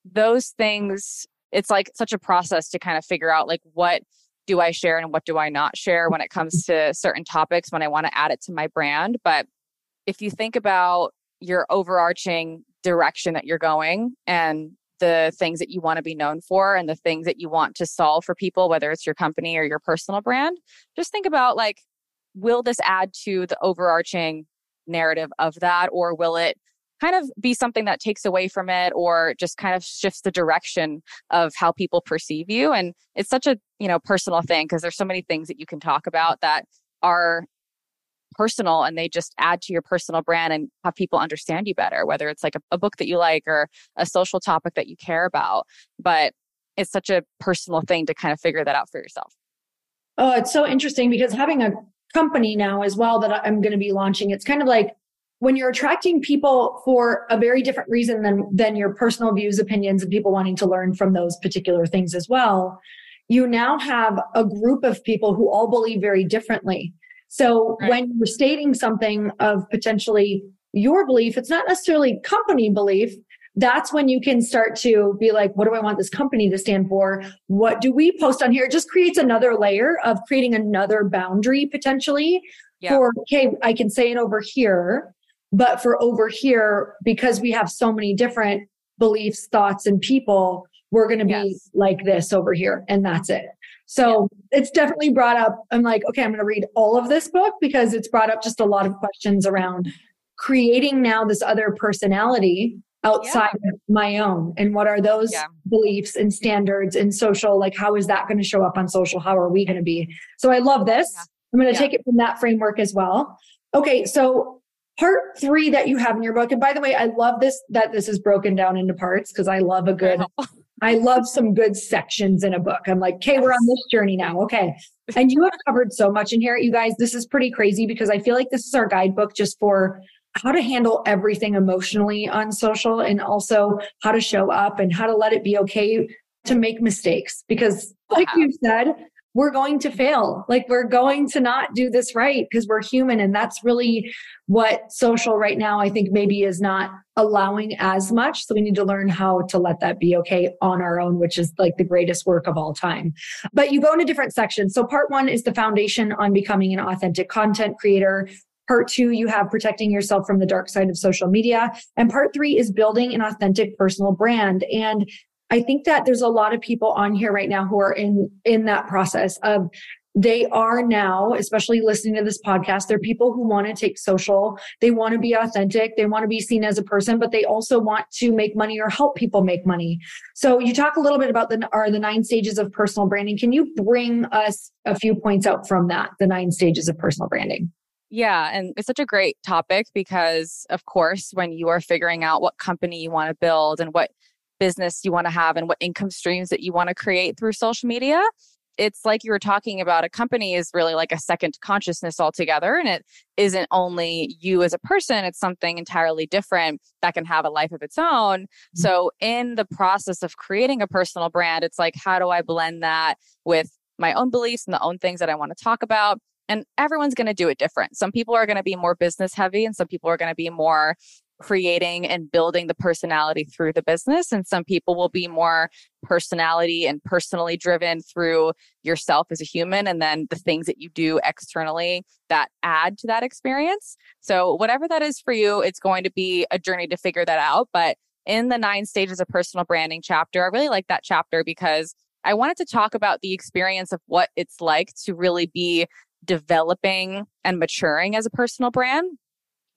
those things it's like such a process to kind of figure out like what do I share and what do I not share when it comes to certain topics when I want to add it to my brand but if you think about your overarching direction that you're going and the things that you want to be known for and the things that you want to solve for people, whether it's your company or your personal brand, just think about like, will this add to the overarching narrative of that? Or will it kind of be something that takes away from it or just kind of shifts the direction of how people perceive you? And it's such a, you know, personal thing because there's so many things that you can talk about that are personal and they just add to your personal brand and have people understand you better, whether it's like a, a book that you like or a social topic that you care about. But it's such a personal thing to kind of figure that out for yourself. Oh, it's so interesting because having a company now as well that I'm going to be launching, it's kind of like when you're attracting people for a very different reason than than your personal views, opinions, and people wanting to learn from those particular things as well. You now have a group of people who all believe very differently. So right. when you're stating something of potentially your belief, it's not necessarily company belief. That's when you can start to be like, what do I want this company to stand for? What do we post on here? It just creates another layer of creating another boundary potentially yeah. for, okay, I can say it over here, but for over here, because we have so many different beliefs, thoughts, and people, we're going to be yes. like this over here. And that's it. So yeah. it's definitely brought up. I'm like, okay, I'm going to read all of this book because it's brought up just a lot of questions around creating now this other personality outside yeah. of my own and what are those yeah. beliefs and standards and social like how is that going to show up on social how are we going to be so i love this i'm going to take it from that framework as well okay so part three that you have in your book and by the way i love this that this is broken down into parts because i love a good I love some good sections in a book. I'm like, okay, yes. we're on this journey now. Okay. And you have covered so much in here. You guys, this is pretty crazy because I feel like this is our guidebook just for how to handle everything emotionally on social and also how to show up and how to let it be okay to make mistakes. Because, like you said, we're going to fail. Like we're going to not do this right because we're human. And that's really what social right now, I think maybe is not allowing as much. So we need to learn how to let that be okay on our own, which is like the greatest work of all time. But you go into different sections. So part one is the foundation on becoming an authentic content creator. Part two, you have protecting yourself from the dark side of social media. And part three is building an authentic personal brand. And I think that there's a lot of people on here right now who are in in that process of they are now, especially listening to this podcast, they're people who want to take social. They want to be authentic. They want to be seen as a person, but they also want to make money or help people make money. So you talk a little bit about the are the nine stages of personal branding. Can you bring us a few points out from that, the nine stages of personal branding? Yeah, and it's such a great topic because, of course, when you are figuring out what company you want to build and what business you want to have and what income streams that you want to create through social media it's like you were talking about a company is really like a second consciousness altogether and it isn't only you as a person it's something entirely different that can have a life of its own. Mm-hmm. so in the process of creating a personal brand it's like how do i blend that with my own beliefs and the own things that i want to talk about? And everyone's going to do it different. Some people are going to be more business heavy and some people are going to be more creating and building the personality through the business. And some people will be more personality and personally driven through yourself as a human and then the things that you do externally that add to that experience. So, whatever that is for you, it's going to be a journey to figure that out. But in the nine stages of personal branding chapter, I really like that chapter because I wanted to talk about the experience of what it's like to really be developing and maturing as a personal brand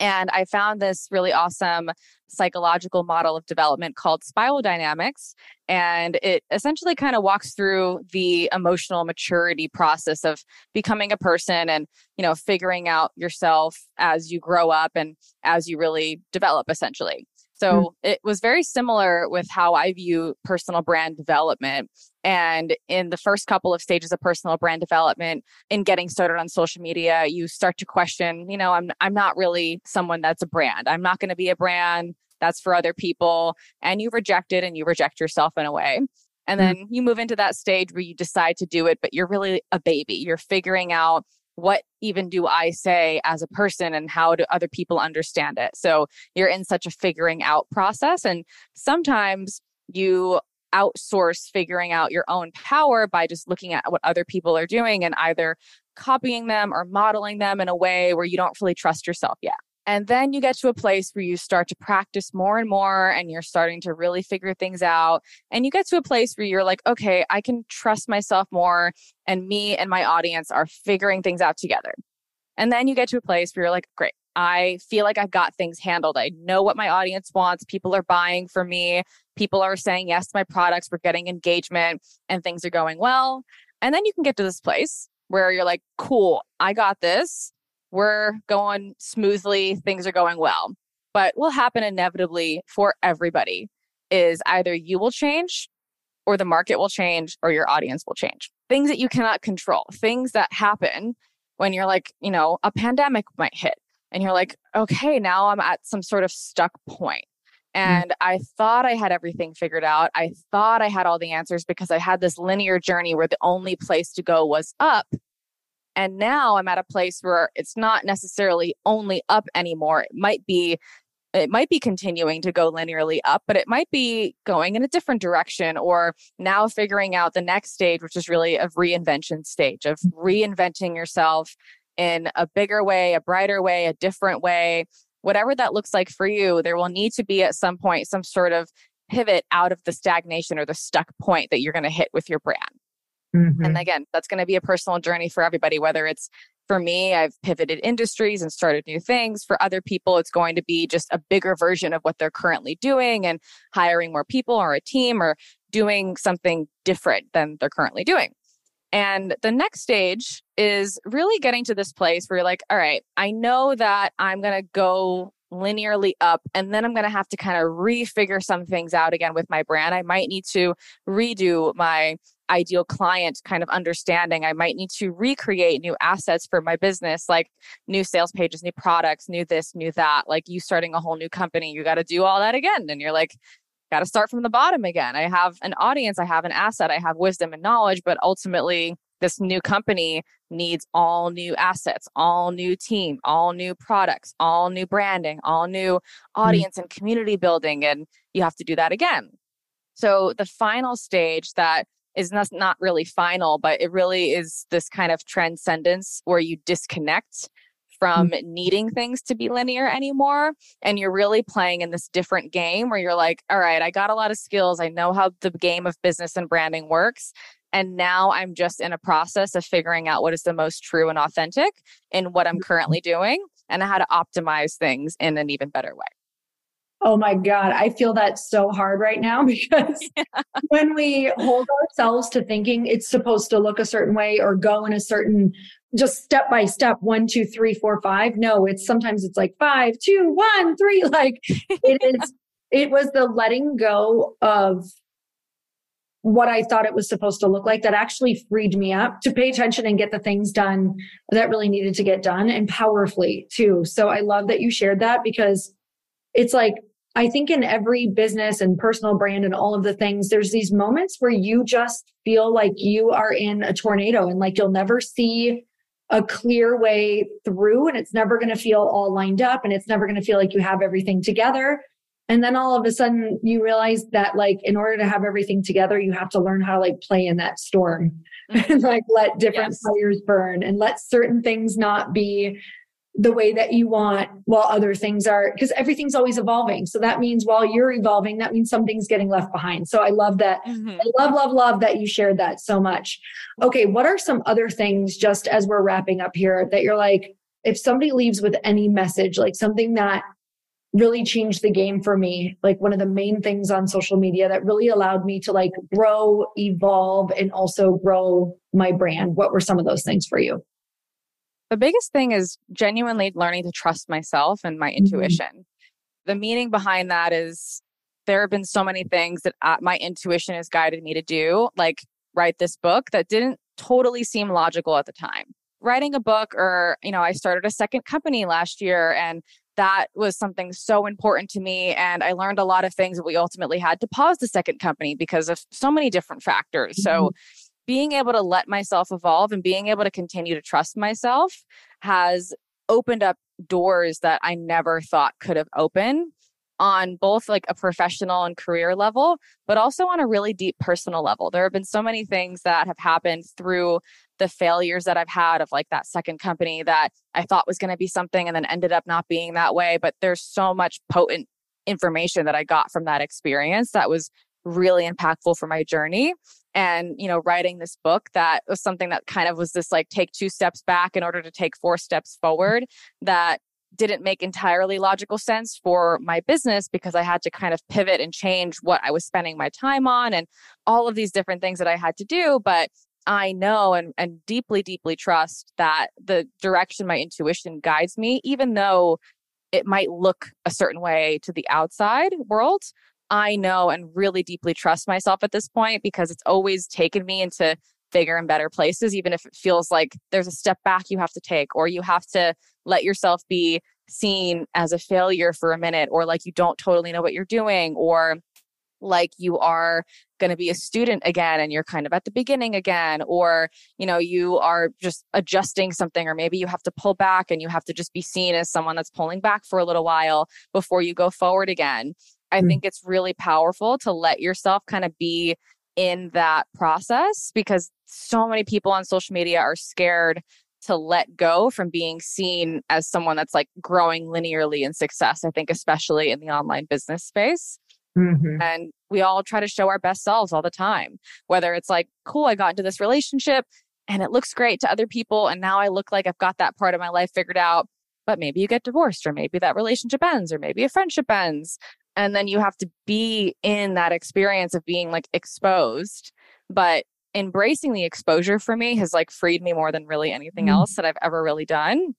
and I found this really awesome psychological model of development called spiral dynamics. And it essentially kind of walks through the emotional maturity process of becoming a person and, you know, figuring out yourself as you grow up and as you really develop, essentially. So mm. it was very similar with how I view personal brand development. And in the first couple of stages of personal brand development, in getting started on social media, you start to question, you know, I'm I'm not really someone that's a brand. I'm not going to be a brand. That's for other people. And you reject it and you reject yourself in a way. And mm. then you move into that stage where you decide to do it, but you're really a baby. You're figuring out what even do I say as a person and how do other people understand it? So you're in such a figuring out process. And sometimes you outsource figuring out your own power by just looking at what other people are doing and either copying them or modeling them in a way where you don't really trust yourself yet. And then you get to a place where you start to practice more and more and you're starting to really figure things out. And you get to a place where you're like, okay, I can trust myself more. And me and my audience are figuring things out together. And then you get to a place where you're like, great, I feel like I've got things handled. I know what my audience wants. People are buying for me. People are saying yes to my products. We're getting engagement and things are going well. And then you can get to this place where you're like, cool, I got this we're going smoothly, things are going well. But will happen inevitably for everybody is either you will change or the market will change or your audience will change. Things that you cannot control, things that happen when you're like, you know, a pandemic might hit and you're like, okay, now I'm at some sort of stuck point. Mm. And. I thought I had everything figured out. I thought I had all the answers because I had this linear journey where the only place to go was up. And now I'm at a place where it's not necessarily only up anymore. It might be it might be continuing to go linearly up, but it might be going in a different direction or now figuring out the next stage, which is really a reinvention stage of mm. reinventing yourself in a bigger way, a brighter way, a different way, whatever that looks like for you. There will need to be at some point some sort of pivot out of the stagnation or the stuck point that you're going to hit with your brand. Mm-hmm. And again, that's going to be a personal journey for everybody, whether it's for me, I've pivoted industries and started new things. For other people, it's going to be just a bigger version of what they're currently doing and hiring more people or a team or doing something different than they're currently doing. And the next stage is really getting to this place where you're like, all right, I know that I'm going to go linearly up and then I'm going to have to kind of refigure some things out again with my brand. I might need to redo my ideal client kind of understanding. I might need to recreate new assets for my business, like new sales pages, new products, new this, new that. Like you starting a whole new company, you got to do all that again. And you're like, got to start from the bottom again. I have an audience, I have an asset, I have wisdom and knowledge, but ultimately, this new company needs all new assets, all new team, all new products, all new branding, all new mm-hmm. audience mm-hmm. and community building. And you have to do that again. So, the final stage that is not, not really final, but it really is this kind of transcendence where you disconnect from mm-hmm. needing things to be linear anymore. And you're really playing in this different game where you're like, all right, I got a lot of skills. I know how the game of business and branding works. And now I'm just in a process of figuring out what is the most true and authentic in what I'm mm-hmm. currently doing and how to optimize things in an even better way. Oh my God, I feel that so hard right now because yeah. when we hold ourselves to thinking it's supposed to look a certain way or go in a certain just step by step one, two, three, four, five. No, it's sometimes it's like five, two, one, three. Like it is, it was the letting go of what I thought it was supposed to look like that actually freed me up to pay attention and get the things done that really needed to get done and powerfully too. So I love that you shared that because it's like I think in every business and personal brand and all of the things, there's these moments where you just feel like you are in a tornado and like you'll never see a clear way through and it's never going to feel all lined up and it's never going to feel like you have everything together. And then all of a sudden you realize that like in order to have everything together, you have to learn how to like play in that storm mm-hmm. and like let different yes. fires burn and let certain things not be the way that you want while other things are because everything's always evolving so that means while you're evolving that means something's getting left behind so i love that mm-hmm. i love love love that you shared that so much okay what are some other things just as we're wrapping up here that you're like if somebody leaves with any message like something that really changed the game for me like one of the main things on social media that really allowed me to like grow evolve and also grow my brand what were some of those things for you the biggest thing is genuinely learning to trust myself and my mm-hmm. intuition. The meaning behind that is there have been so many things that uh, my intuition has guided me to do, like write this book that didn't totally seem logical at the time. Writing a book, or, you know, I started a second company last year and that was something so important to me. And I learned a lot of things that we ultimately had to pause the second company because of so many different factors. Mm-hmm. So being able to let myself evolve and being able to continue to trust myself has opened up doors that I never thought could have opened on both like a professional and career level, but also on a really deep personal level. There have been so many things that have happened through the failures that I've had of like that second company that I thought was going to be something and then ended up not being that way. But there's so much potent information that I got from that experience that was really impactful for my journey. And, you know, writing this book that was something that kind of was this like take two steps back in order to take four steps forward that didn't make entirely logical sense for my business because I had to kind of pivot and change what I was spending my time on and all of these different things that I had to do. But I know and, and deeply, deeply trust that the direction my intuition guides me, even though it might look a certain way to the outside world, I know and really deeply trust myself at this point because it's always taken me into bigger and better places, even if it feels like there's a step back you have to take, or you have to let yourself be seen as a failure for a minute, or like you don't totally know what you're doing, or like you are going to be a student again and you're kind of at the beginning again or you know you are just adjusting something or maybe you have to pull back and you have to just be seen as someone that's pulling back for a little while before you go forward again i mm-hmm. think it's really powerful to let yourself kind of be in that process because so many people on social media are scared to let go from being seen as someone that's like growing linearly in success. I think, especially in the online business space. Mm-hmm. And we all try to show our best selves all the time, whether it's like, cool, I got into this relationship and it looks great to other people. And now I look like I've got that part of my life figured out. But maybe you get divorced, or maybe that relationship ends, or maybe a friendship ends. And then you have to be in that experience of being like exposed. But embracing the exposure for me has like freed me more than really anything mm. else that I've ever really done.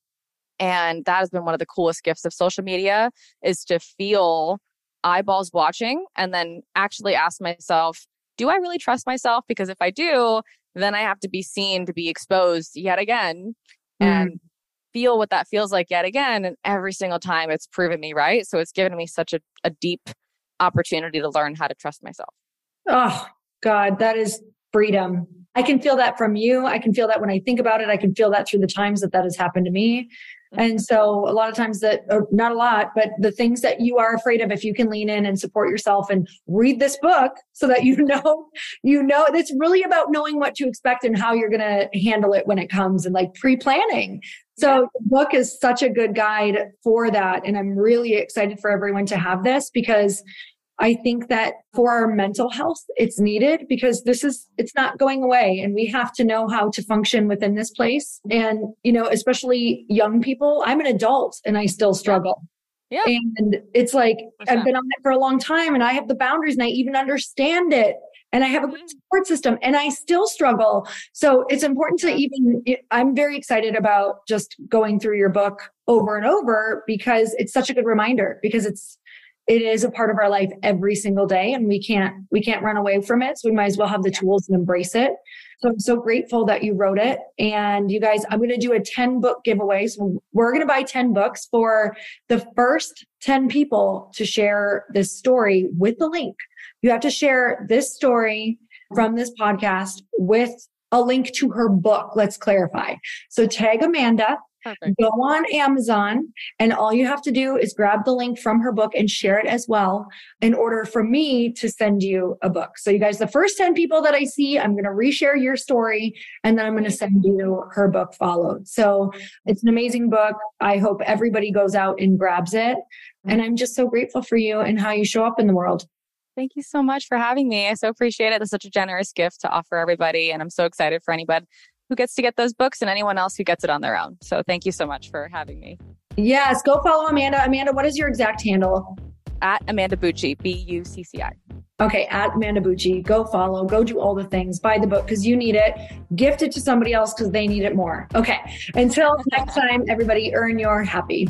And that has been one of the coolest gifts of social media is to feel eyeballs watching and then actually ask myself, do I really trust myself? Because if I do, then I have to be seen to be exposed yet again mm. and feel what that feels like yet again. And every single time it's proven me right. So it's given me such a, a deep opportunity to learn how to trust myself. Oh, God, that is freedom. I can feel that from you. I can feel that when I think about it. I can feel that through the times that that has happened to me. And so a lot of times that, not a lot, but the things that you are afraid of, if you can lean in and support yourself and read this book so that you know, you know, it's really about knowing what to expect and how you're going to handle it when it comes and like pre-planning. So yeah. the book is such a good guide for that. And I'm really excited for everyone to have this because I think that for our mental health, it's needed because this is, it's not going away and we have to know how to function within this place. And, you know, especially young people, I'm an adult and I still struggle. Yeah. And it's like, I've been on it for a long time and I have the boundaries and I even understand it and I have a good mm-hmm. support system and I still struggle. So it's important to even, I'm very excited about just going through your book over and over because it's such a good reminder because it's, it is a part of our life every single day and we can't we can't run away from it. So we might as well have the tools and embrace it. So i'm so grateful that you wrote it. And you guys i'm going to do a 10 book giveaway. So we're going to buy 10 books for the first 10 people to share this story with the link. You have to share this story from this podcast with a link to her book let's clarify. So tag amanda Perfect. Go on Amazon, and all you have to do is grab the link from her book and share it as well in order for me to send you a book. So, you guys, the first 10 people that I see, I'm going to reshare your story and then I'm going to send you her book followed. So, it's an amazing book. I hope everybody goes out and grabs it. And I'm just so grateful for you and how you show up in the world. Thank you so much for having me. I so appreciate it. It's such a generous gift to offer everybody. And I'm so excited for anybody who gets to get those books and anyone else who gets it on their own. So thank you so much for having me. Yes, go follow Amanda. Amanda, what is your exact handle? At Amanda Bucci, B U C C I. Okay, at Amanda Bucci. Go follow, go do all the things, buy the book because you need it, gift it to somebody else because they need it more. Okay, until next time, everybody, earn your happy.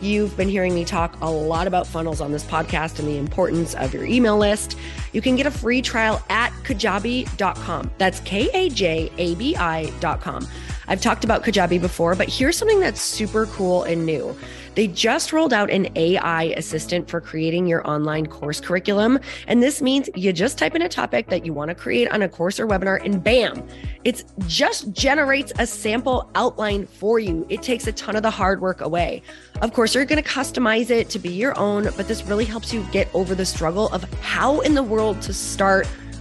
You've been hearing me talk a lot about funnels on this podcast and the importance of your email list. You can get a free trial at kajabi.com. That's K A J A B I.com. I've talked about Kajabi before, but here's something that's super cool and new. They just rolled out an AI assistant for creating your online course curriculum. And this means you just type in a topic that you want to create on a course or webinar, and bam, it just generates a sample outline for you. It takes a ton of the hard work away. Of course, you're going to customize it to be your own, but this really helps you get over the struggle of how in the world to start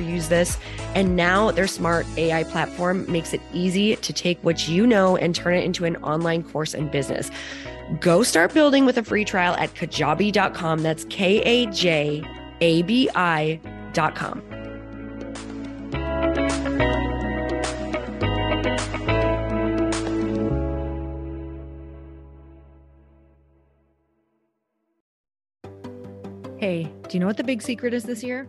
use this. And now their smart AI platform makes it easy to take what you know and turn it into an online course and business. Go start building with a free trial at kajabi.com. That's K A J A B I.com. Hey, do you know what the big secret is this year?